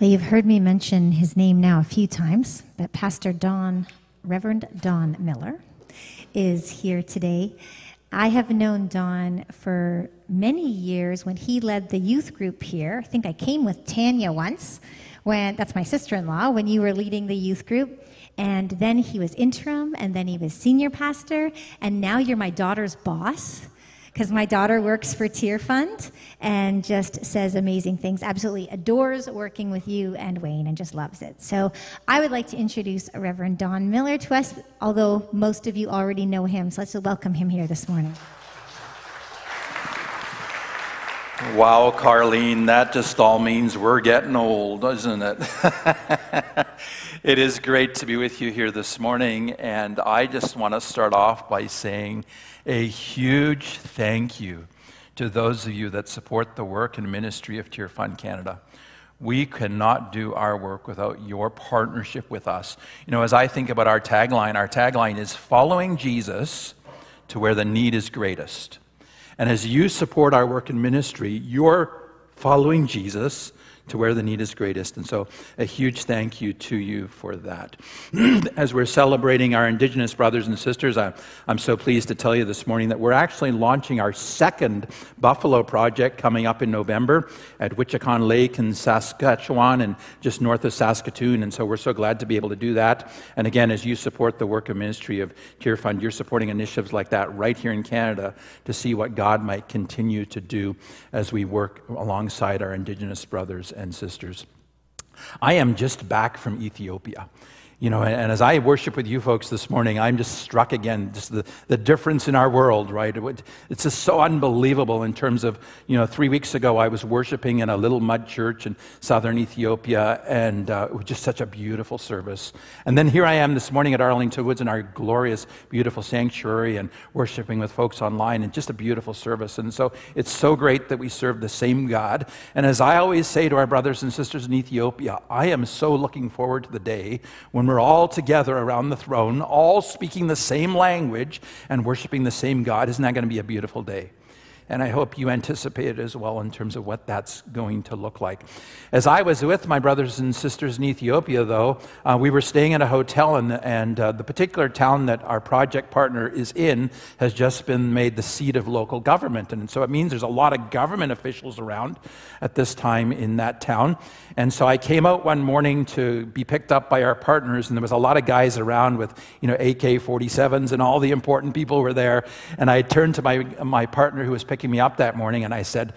Well, you've heard me mention his name now a few times, but Pastor Don, Reverend Don Miller, is here today. I have known Don for many years when he led the youth group here. I think I came with Tanya once, when that's my sister in law, when you were leading the youth group. And then he was interim, and then he was senior pastor, and now you're my daughter's boss because my daughter works for Tear Fund and just says amazing things. Absolutely adores working with you and Wayne and just loves it. So I would like to introduce Reverend Don Miller to us, although most of you already know him. So let's welcome him here this morning. Wow, Carlene, that just all means we're getting old, doesn't it? it is great to be with you here this morning, and I just want to start off by saying a huge thank you to those of you that support the work and ministry of Tear Fund Canada. We cannot do our work without your partnership with us. You know, as I think about our tagline, our tagline is following Jesus to where the need is greatest. And as you support our work and ministry, you're following Jesus to where the need is greatest. And so, a huge thank you to you for that. As we're celebrating our Indigenous brothers and sisters, I, am so pleased to tell you this morning that we're actually launching our second Buffalo project coming up in November at Witchekan Lake in Saskatchewan and just north of Saskatoon. And so, we're so glad to be able to do that. And again, as you support the work of ministry of Tear Fund, you're supporting initiatives like that right here in Canada to see what God might continue to do as we work alongside our Indigenous brothers and sisters. I am just back from Ethiopia. You know, and as I worship with you folks this morning, I'm just struck again, just the, the difference in our world, right? It's just so unbelievable in terms of, you know, three weeks ago I was worshiping in a little mud church in southern Ethiopia, and uh, it was just such a beautiful service. And then here I am this morning at Arlington Woods in our glorious, beautiful sanctuary and worshiping with folks online, and just a beautiful service. And so it's so great that we serve the same God. And as I always say to our brothers and sisters in Ethiopia, I am so looking forward to the day when we're all together around the throne, all speaking the same language and worshiping the same God. Isn't that going to be a beautiful day? And I hope you anticipate it as well in terms of what that's going to look like. As I was with my brothers and sisters in Ethiopia, though, uh, we were staying at a hotel, and, and uh, the particular town that our project partner is in has just been made the seat of local government. And so it means there's a lot of government officials around at this time in that town. And so I came out one morning to be picked up by our partners, and there was a lot of guys around with, you know, AK 47s, and all the important people were there. And I turned to my, my partner who was picking picking me up that morning, and I said,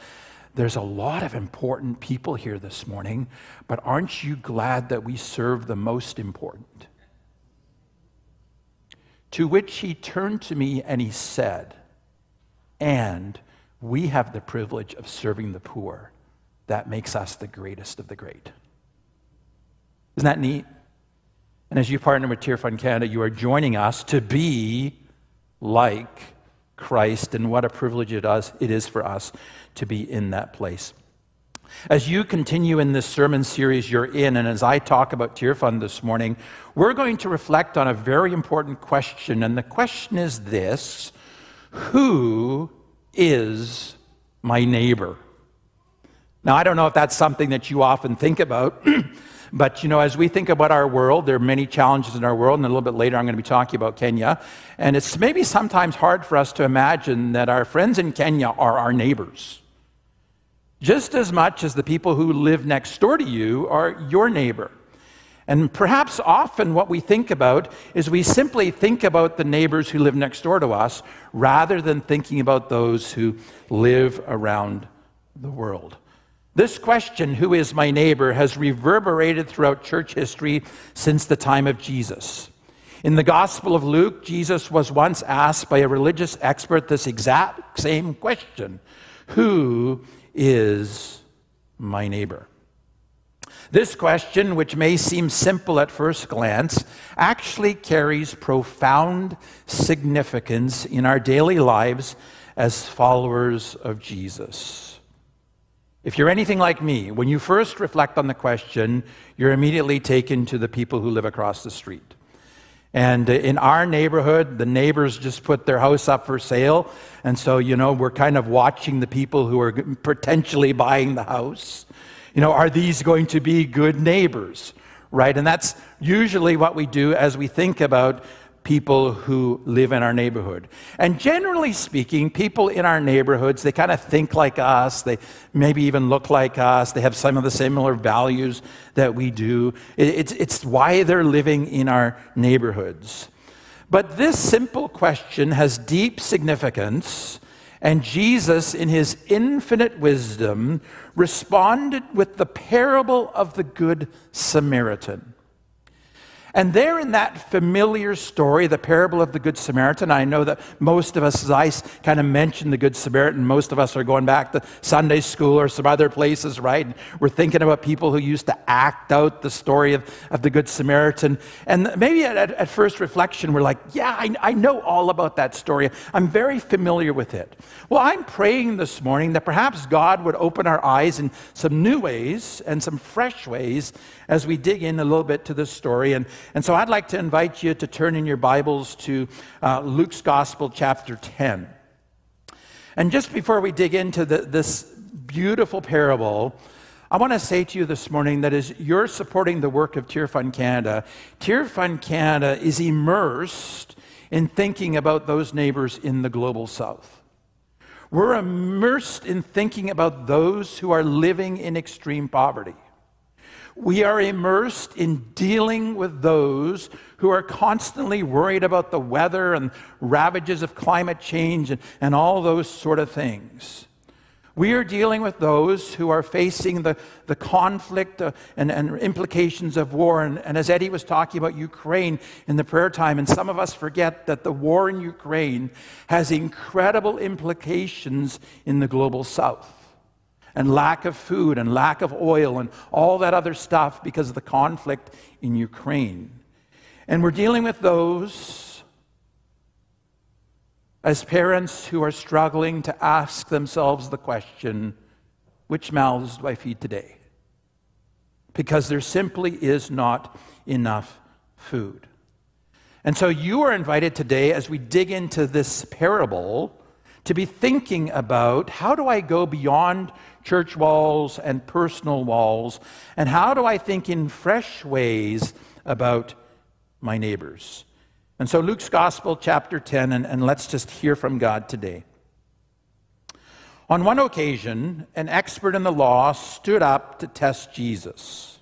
There's a lot of important people here this morning, but aren't you glad that we serve the most important? To which he turned to me and he said, And we have the privilege of serving the poor. That makes us the greatest of the great. Isn't that neat? And as you partner with Tear Fund Canada, you are joining us to be like Christ, and what a privilege it is for us to be in that place. As you continue in this sermon series you're in, and as I talk about Tear Fund this morning, we're going to reflect on a very important question. And the question is this Who is my neighbor? Now, I don't know if that's something that you often think about. But, you know, as we think about our world, there are many challenges in our world, and a little bit later I'm going to be talking about Kenya. And it's maybe sometimes hard for us to imagine that our friends in Kenya are our neighbors. Just as much as the people who live next door to you are your neighbor. And perhaps often what we think about is we simply think about the neighbors who live next door to us rather than thinking about those who live around the world. This question, who is my neighbor, has reverberated throughout church history since the time of Jesus. In the Gospel of Luke, Jesus was once asked by a religious expert this exact same question Who is my neighbor? This question, which may seem simple at first glance, actually carries profound significance in our daily lives as followers of Jesus. If you're anything like me, when you first reflect on the question, you're immediately taken to the people who live across the street. And uh, in our neighborhood, the neighbors just put their house up for sale. And so, you know, we're kind of watching the people who are potentially buying the house. You know, are these going to be good neighbors? Right? And that's usually what we do as we think about people who live in our neighborhood. And generally speaking, people in our neighborhoods, they kind of think like us, they maybe even look like us, they have some of the similar values that we do. It's, it's why they're living in our neighborhoods. But this simple question has deep significance, and Jesus, in his infinite wisdom, responded with the parable of the Good Samaritan. And there in that familiar story, the parable of the Good Samaritan, I know that most of us, as I kind of mentioned the Good Samaritan, most of us are going back to Sunday school or some other places, right? we're thinking about people who used to act out the story of, of the Good Samaritan. And maybe at, at first reflection, we're like, yeah, I, I know all about that story. I'm very familiar with it. Well, I'm praying this morning that perhaps God would open our eyes in some new ways and some fresh ways as we dig in a little bit to this story. And, and so I'd like to invite you to turn in your Bibles to uh, Luke's Gospel, chapter 10. And just before we dig into the, this beautiful parable, I want to say to you this morning that as you're supporting the work of Tear Fund Canada, Tear Fund Canada is immersed in thinking about those neighbors in the global south. We're immersed in thinking about those who are living in extreme poverty. We are immersed in dealing with those who are constantly worried about the weather and ravages of climate change and, and all those sort of things. We are dealing with those who are facing the, the conflict uh, and, and, implications of war. And, and as Eddie was talking about Ukraine in the prayer time, and some of us forget that the war in Ukraine has incredible implications in the global south and lack of food and lack of oil and all that other stuff because of the conflict in Ukraine. And we're dealing with those as parents who are struggling to ask themselves the question which mouths do I feed today? Because there simply is not enough food. And so you are invited today as we dig into this parable to be thinking about how do I go beyond church walls and personal walls, and how do I think in fresh ways about my neighbors? And so, Luke's Gospel, chapter 10, and, and let's just hear from God today. On one occasion, an expert in the law stood up to test Jesus.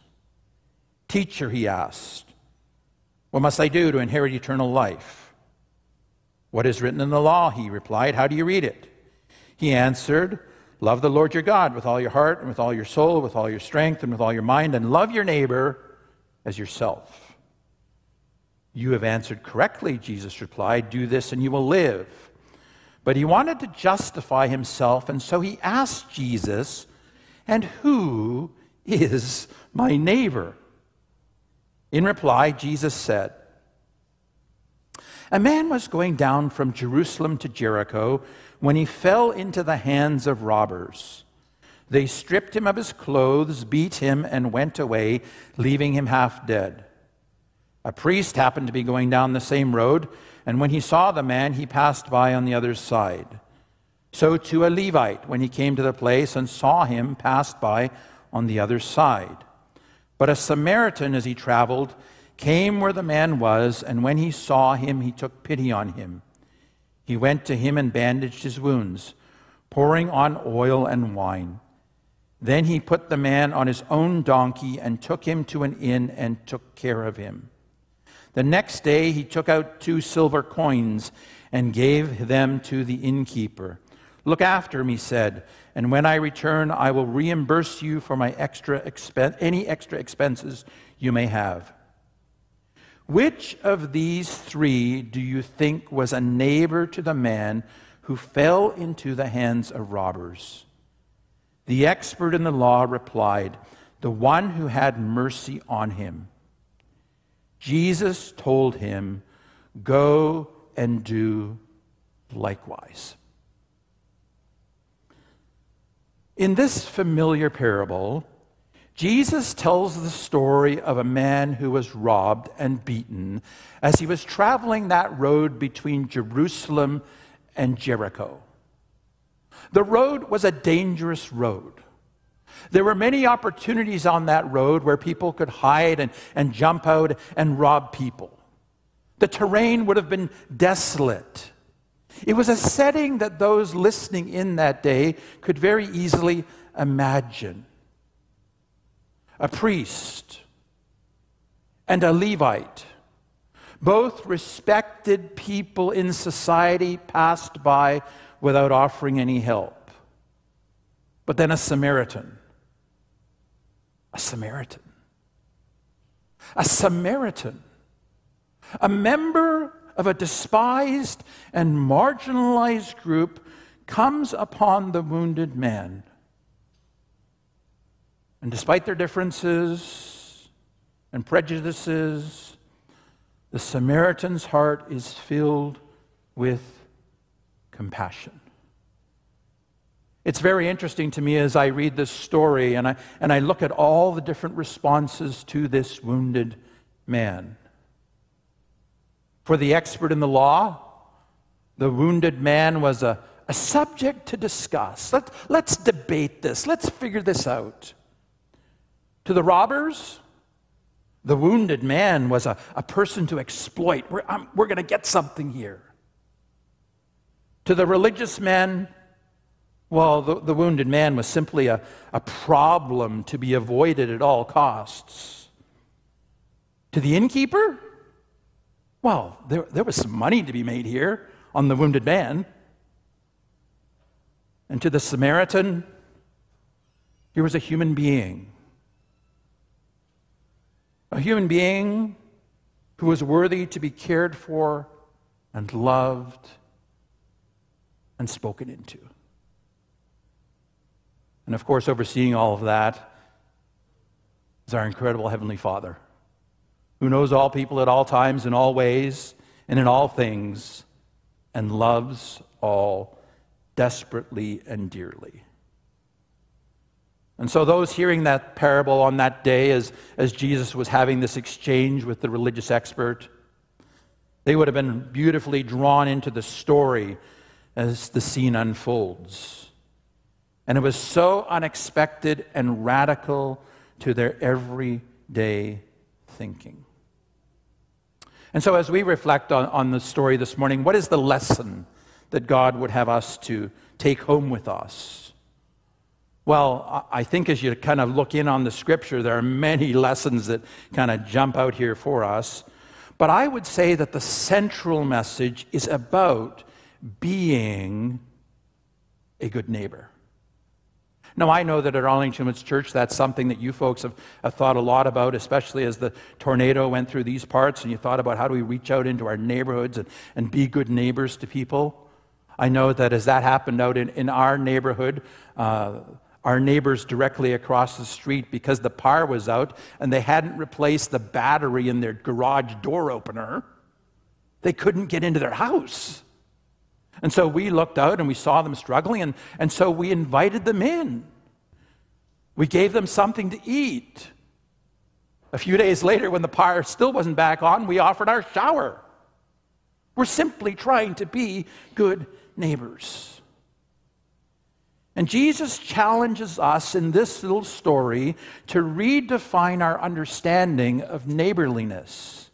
Teacher, he asked, What must I do to inherit eternal life? What is written in the law? He replied, How do you read it? He answered, Love the Lord your God with all your heart and with all your soul, with all your strength and with all your mind, and love your neighbor as yourself. You have answered correctly, Jesus replied. Do this and you will live. But he wanted to justify himself, and so he asked Jesus, And who is my neighbor? In reply, Jesus said, A man was going down from Jerusalem to Jericho when he fell into the hands of robbers. They stripped him of his clothes, beat him, and went away, leaving him half dead. A priest happened to be going down the same road, and when he saw the man, he passed by on the other side. So too a Levite, when he came to the place and saw him, passed by on the other side. But a Samaritan, as he traveled, came where the man was, and when he saw him, he took pity on him. He went to him and bandaged his wounds, pouring on oil and wine. Then he put the man on his own donkey and took him to an inn and took care of him. The next day he took out two silver coins and gave them to the innkeeper. Look after him, he said, and when I return, I will reimburse you for my extra expen- any extra expenses you may have. Which of these three do you think was a neighbor to the man who fell into the hands of robbers? The expert in the law replied, The one who had mercy on him. Jesus told him, Go and do likewise. In this familiar parable, Jesus tells the story of a man who was robbed and beaten as he was traveling that road between Jerusalem and Jericho. The road was a dangerous road. There were many opportunities on that road where people could hide and, and jump out and rob people. The terrain would have been desolate. It was a setting that those listening in that day could very easily imagine. A priest and a Levite, both respected people in society, passed by without offering any help. But then a Samaritan. A Samaritan. A Samaritan. A member of a despised and marginalized group comes upon the wounded man. And despite their differences and prejudices, the Samaritan's heart is filled with compassion. It's very interesting to me as I read this story and I, and I look at all the different responses to this wounded man. For the expert in the law, the wounded man was a, a subject to discuss. Let, let's debate this, let's figure this out. To the robbers, the wounded man was a, a person to exploit. We're, we're going to get something here. To the religious men, well, the, the wounded man was simply a, a problem to be avoided at all costs. To the innkeeper, well, there, there was some money to be made here on the wounded man. And to the Samaritan, here was a human being. A human being who was worthy to be cared for and loved and spoken into. And of course, overseeing all of that is our incredible Heavenly Father who knows all people at all times, in all ways, and in all things, and loves all desperately and dearly. And so, those hearing that parable on that day as, as Jesus was having this exchange with the religious expert, they would have been beautifully drawn into the story as the scene unfolds. And it was so unexpected and radical to their everyday thinking. And so, as we reflect on, on the story this morning, what is the lesson that God would have us to take home with us? Well, I think as you kind of look in on the scripture, there are many lessons that kind of jump out here for us. But I would say that the central message is about being a good neighbor. Now, I know that at Arlington Woods Church, that's something that you folks have, have, thought a lot about, especially as the tornado went through these parts and you thought about how do we reach out into our neighborhoods and, and be good neighbors to people. I know that as that happened out in, in our neighborhood, uh, our neighbors directly across the street, because the power was out and they hadn't replaced the battery in their garage door opener, they couldn't get into their house. And so we looked out and we saw them struggling, and, and so we invited them in. We gave them something to eat. A few days later, when the fire still wasn't back on, we offered our shower. We're simply trying to be good neighbors. And Jesus challenges us in this little story to redefine our understanding of neighborliness.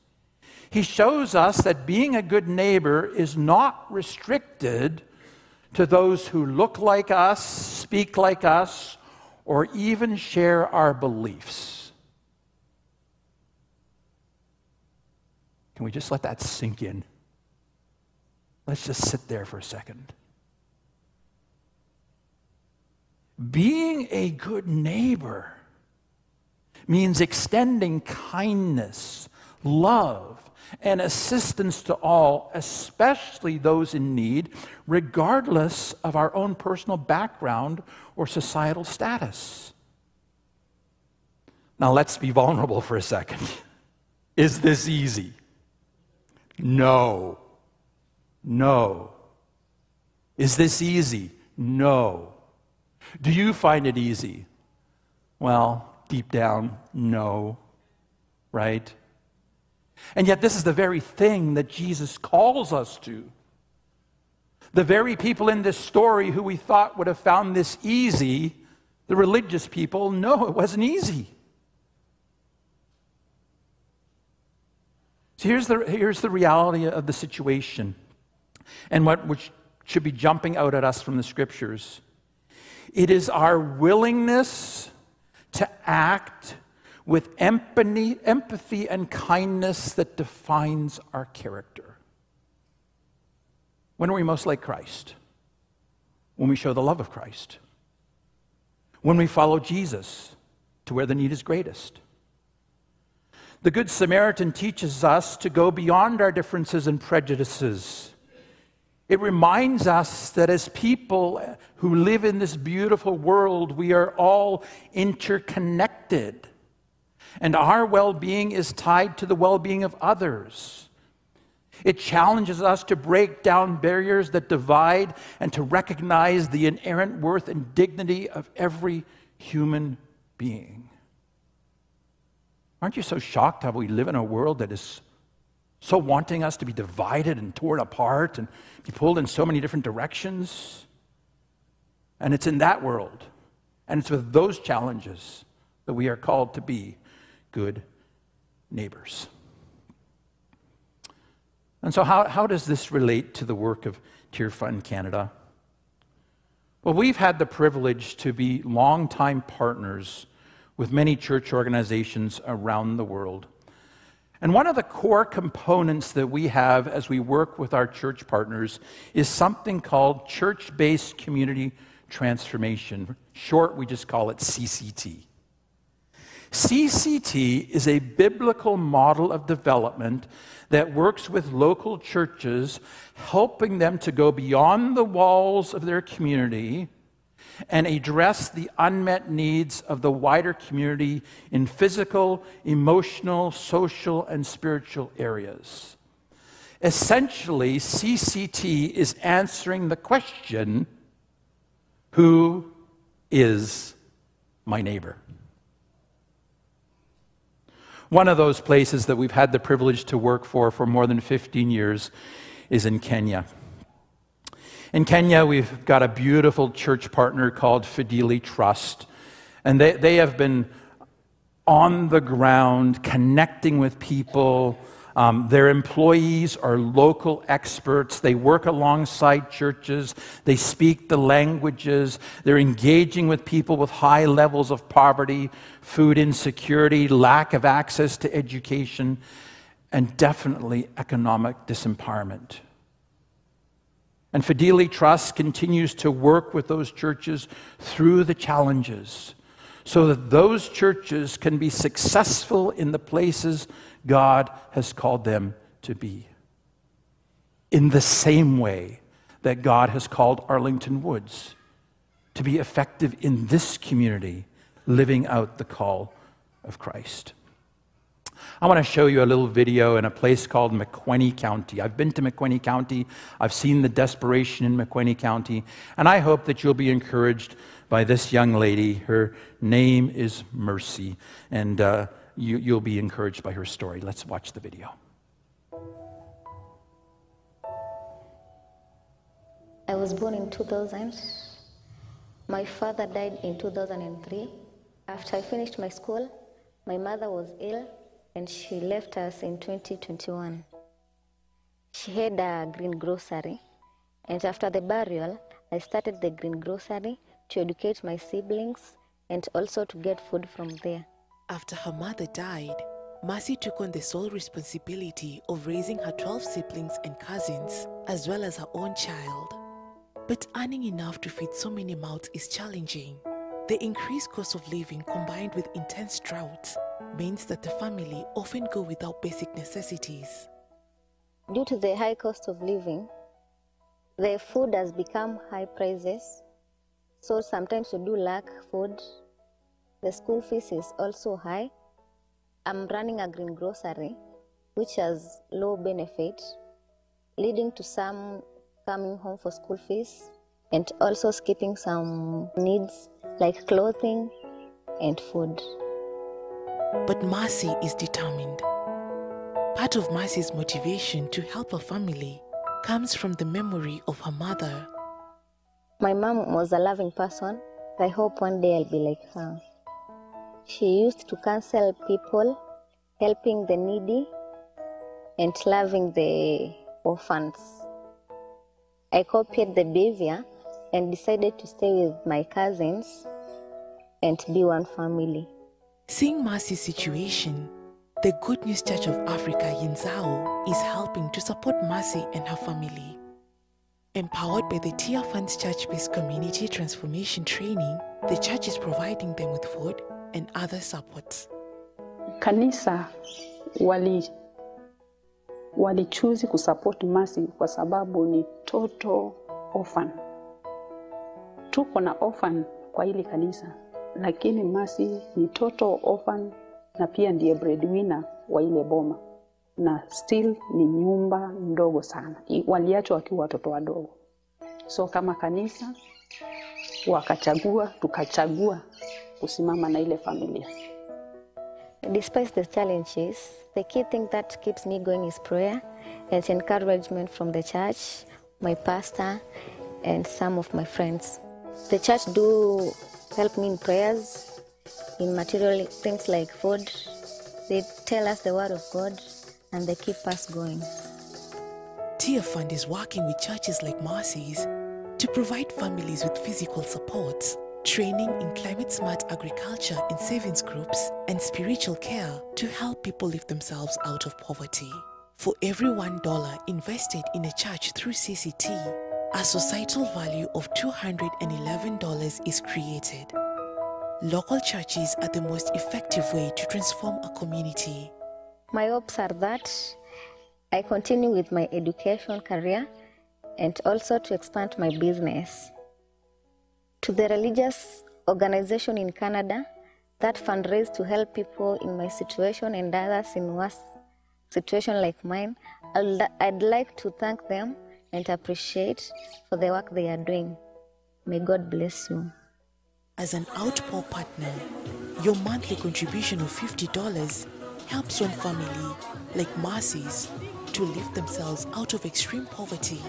He shows us that being a good neighbor is not restricted to those who look like us, speak like us, or even share our beliefs. Can we just let that sink in? Let's just sit there for a second. Being a good neighbor means extending kindness, love, and assistance to all, especially those in need, regardless of our own personal background or societal status. Now, let's be vulnerable for a second. Is this easy? No. No. Is this easy? No. Do you find it easy? Well, deep down, no. Right? And yet, this is the very thing that Jesus calls us to. The very people in this story who we thought would have found this easy The religious people, no, it wasn't easy. So here's the, here's the reality of the situation and what which should be jumping out at us from the scriptures. It is our willingness to act with empathy, empathy and kindness that defines our character. When are we most like Christ? When we show the love of Christ. When we follow Jesus to where the need is greatest. The Good Samaritan teaches us to go beyond our differences and prejudices. It reminds us that as people who live in this beautiful world, we are all interconnected. And our well being is tied to the well being of others. It challenges us to break down barriers that divide and to recognize the inherent worth and dignity of every human being. Aren't you so shocked how we live in a world that is so wanting us to be divided and torn apart and be pulled in so many different directions? And it's in that world, and it's with those challenges that we are called to be good neighbors. And so, how, how does this relate to the work of Tear Fund Canada? Well, we've had the privilege to be longtime partners with many church organizations around the world. And one of the core components that we have as we work with our church partners is something called church based community transformation. Short, we just call it CCT. CCT is a biblical model of development that works with local churches, helping them to go beyond the walls of their community and address the unmet needs of the wider community in physical, emotional, social, and spiritual areas. Essentially, CCT is answering the question who is my neighbor? One of those places that we've had the privilege to work for for more than 15 years is in Kenya. In Kenya, we've got a beautiful church partner called Fideli Trust, and they, they have been on the ground connecting with people. Um, their employees are local experts. They work alongside churches. They speak the languages. They're engaging with people with high levels of poverty, food insecurity, lack of access to education, and definitely economic disempowerment. And Fideli Trust continues to work with those churches through the challenges so that those churches can be successful in the places God has called them to be. In the same way that God has called Arlington Woods to be effective in this community, living out the call of Christ. I want to show you a little video in a place called Makueni County. I've been to Makueni County, I've seen the desperation in Makueni County, and I hope that you'll be encouraged by this young lady. Her name is Mercy, and uh, you, you'll be encouraged by her story. Let's watch the video. I was born in 2000. My father died in 2003. After I finished my school, my mother was ill and she left us in 2021. She had a green grocery, and after the burial, I started the green grocery to educate my siblings and also to get food from there. After her mother died, Mercy took on the sole responsibility of raising her 12 siblings and cousins, as well as her own child. But earning enough to feed so many mouths is challenging. The increased cost of living combined with intense droughts means that the family often go without basic necessities. Due to the high cost of living, the food has become high prices. So sometimes we do lack food. The school fees is also high. I'm running a green grocery, which has low benefit, leading to some coming home for school fees and also skipping some needs like clothing and food. But Mercy is determined. Part of Mercy's motivation to help her family comes from the memory of her mother. My mom was a loving person. I hope one day I'll be like her. She used to counsel people, helping the needy, and loving the orphans. I copied the behavior and decided to stay with my cousins and be one family. Seeing Mercy's situation, the Good News Church of Africa Yinzao is helping to support Mercy and her family. Empowered by the Tear Fund's Church based community transformation training, the church is providing them with food and other supports. Kanisa wali walichuzi kusupport Mercy kwa sababu ni total orphan. Tuko na orphan kwa hili kanisa, lakini Mercy ni total orphan na pia ndiye breadwinner wa ile boma, na still ni nyumba ndogo sana, waliachwa wakiwa watoto wadogo. So kama kanisa wakachagua, tukachagua kusimama na ile familia. Despite the challenges, the key thing that keeps me going is prayer and encouragement from the church, my pastor, and some of my friends. The church do help me in prayers, in material things like food. They tell us the word of God and they keep us going. Tear Fund is working with churches like Mercy's to provide families with physical supports, training in climate smart agriculture in savings groups, and spiritual care to help people lift themselves out of poverty. For every $1 invested in a church through CCT, a societal value of $211 is created. Local churches are the most effective way to transform a community. My hopes are that I continue with my education career and also to expand my business. To the religious organization in Canada that fundraise to help people in my situation and others in worse situation like mine, I'd, I'd like to thank them and appreciate for the work they are doing. May God bless you. As an Outpour partner, your monthly contribution of $50 helps one family, like Mercy's, to lift themselves out of extreme poverty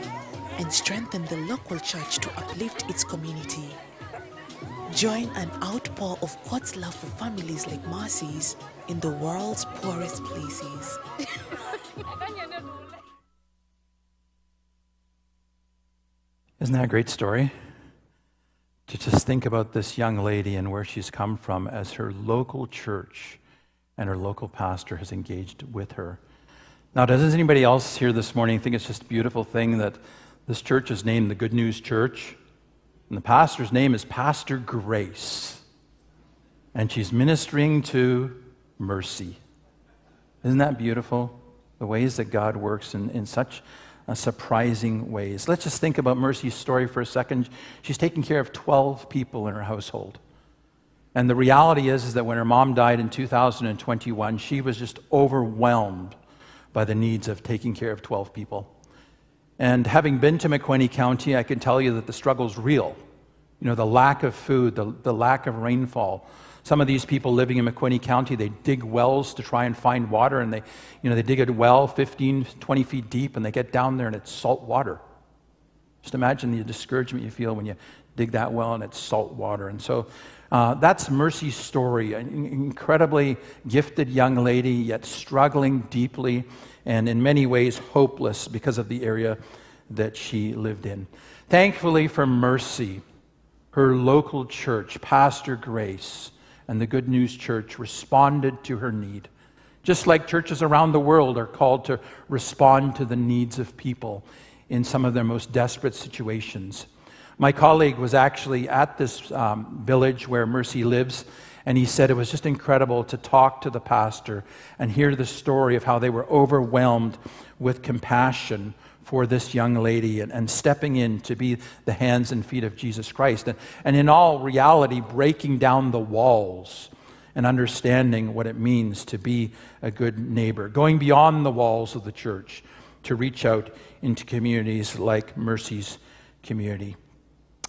and strengthen the local church to uplift its community. Join an outpour of God's love for families like Mercy's in the world's poorest places. Isn't that a great story? To just think about this young lady and where she's come from as her local church and her local pastor has engaged with her. Now, does anybody else here this morning think it's just a beautiful thing that this church is named the Good News Church? And the pastor's name is Pastor Grace. And she's ministering to mercy. Isn't that beautiful? The ways that God works in, in such uh, surprising ways. Let's just think about Mercy's story for a second. She's taking care of 12 people in her household. And the reality is, is that when her mom died in 2021, she was just overwhelmed by the needs of taking care of 12 people. And having been to Makueni County, I can tell you that the struggle's real. You know, the lack of food, the, the lack of rainfall. Some of these people living in Makueni County, they dig wells to try and find water, and they, you know, they dig a well 15, 20 feet deep, and they get down there and it's salt water. Just imagine the discouragement you feel when you dig that well and it's salt water. And so uh, that's Mercy's story. An incredibly gifted young lady, yet struggling deeply and in many ways hopeless because of the area that she lived in. Thankfully for Mercy, her local church, Pastor Grace, and the Good News Church responded to her need. Just like churches around the world are called to respond to the needs of people in some of their most desperate situations. My colleague was actually at this um, village where Mercy lives, and he said it was just incredible to talk to the pastor and hear the story of how they were overwhelmed with compassion for this young lady and, and stepping in to be the hands and feet of Jesus Christ. And, and in all reality, breaking down the walls and understanding what it means to be a good neighbor, going beyond the walls of the church to reach out into communities like Mercy's community.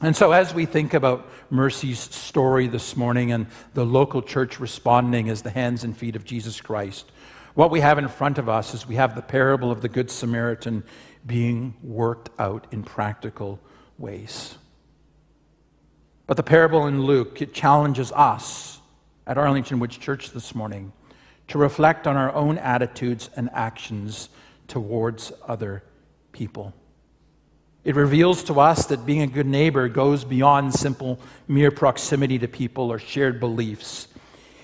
And so, as we think about Mercy's story this morning and the local church responding as the hands and feet of Jesus Christ, what we have in front of us is we have the parable of the Good Samaritan being worked out in practical ways. But the parable in Luke, it challenges us at Arlington Woods Church this morning to reflect on our own attitudes and actions towards other people. It reveals to us that being a good neighbor goes beyond simple mere proximity to people or shared beliefs.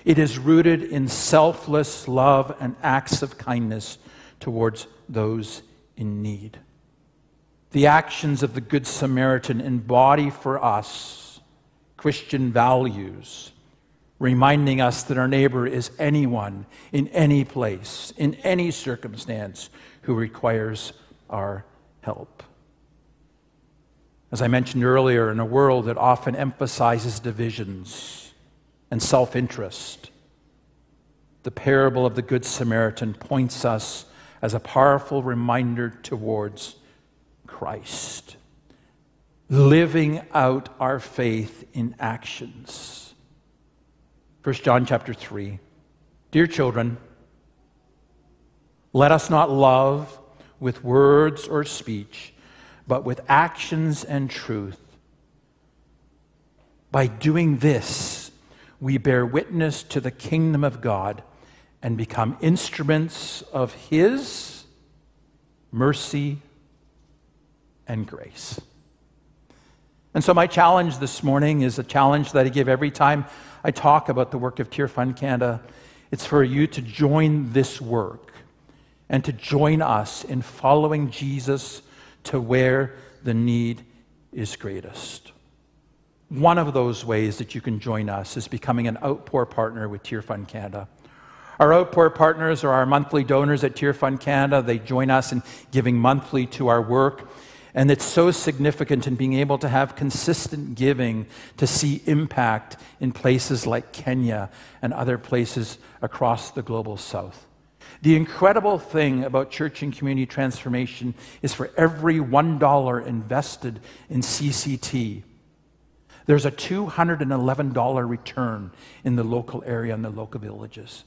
It is rooted in selfless love and acts of kindness towards those in need. The actions of the Good Samaritan embody for us Christian values, reminding us that our neighbor is anyone, in any place, in any circumstance, who requires our help. As I mentioned earlier, in a world that often emphasizes divisions and self interest, the parable of the Good Samaritan points us as a powerful reminder towards Christ, living out our faith in actions. 1 John chapter 3. Dear children, let us not love with words or speech, but with actions and truth. By doing this, we bear witness to the kingdom of God and become instruments of His mercy and grace. And so, my challenge this morning is a challenge that I give every time I talk about the work of Tear Fund Canada. It's for you to join this work and to join us in following Jesus to where the need is greatest. One of those ways that you can join us is becoming an outpour partner with Tear Fund Canada. Our outpour partners are our monthly donors at Tear Fund Canada. They join us in giving monthly to our work. And it's so significant in being able to have consistent giving to see impact in places like Kenya and other places across the global south. The incredible thing about church and community transformation is for every $1 invested in CCT, there's a $211 return in the local area and the local villages.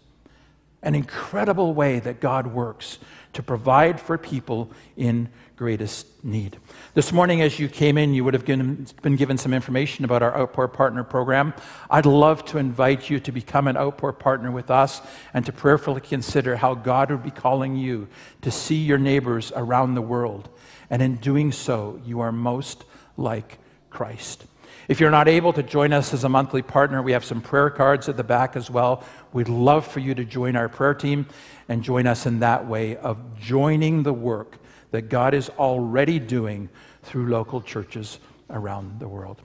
An incredible way that God works to provide for people in greatest need. This morning, as you came in, you would have been given some information about our Outpour Partner program. I'd love to invite you to become an Outpour Partner with us and to prayerfully consider how God would be calling you to see your neighbors around the world. And in doing so, you are most like Christ. If you're not able to join us as a monthly partner, we have some prayer cards at the back as well. We'd love for you to join our prayer team and join us in that way of joining the work that God is already doing through local churches around the world.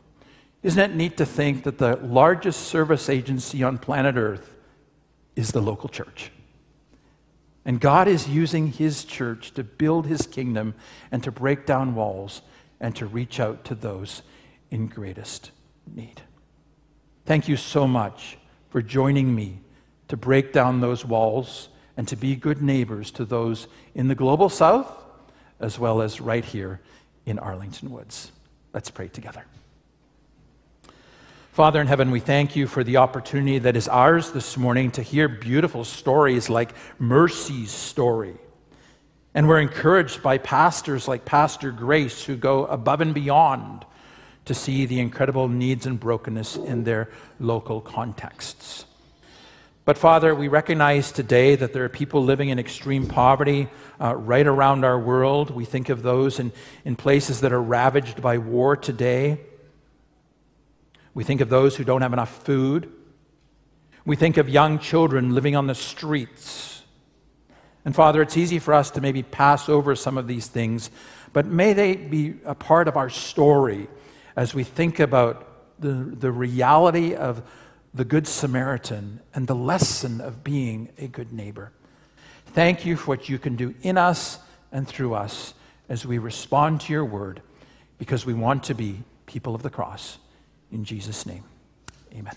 Isn't it neat to think that the largest service agency on planet Earth is the local church? And God is using His church to build His kingdom and to break down walls and to reach out to those in greatest need. Thank you so much for joining me to break down those walls and to be good neighbors to those in the global south as well as right here in Arlington Woods. Let's pray together. Father in heaven, we thank you for the opportunity that is ours this morning to hear beautiful stories like Mercy's story. And we're encouraged by pastors like Pastor Grace who go above and beyond to see the incredible needs and brokenness in their local contexts. But Father, we recognize today that there are people living in extreme poverty uh, right around our world. We think of those in, in places that are ravaged by war today. We think of those who don't have enough food. We think of young children living on the streets. And Father, it's easy for us to maybe pass over some of these things, but may they be a part of our story as we think about the, the reality of the Good Samaritan and the lesson of being a good neighbor. Thank you for what you can do in us and through us as we respond to your word because we want to be people of the cross. In Jesus' name, amen.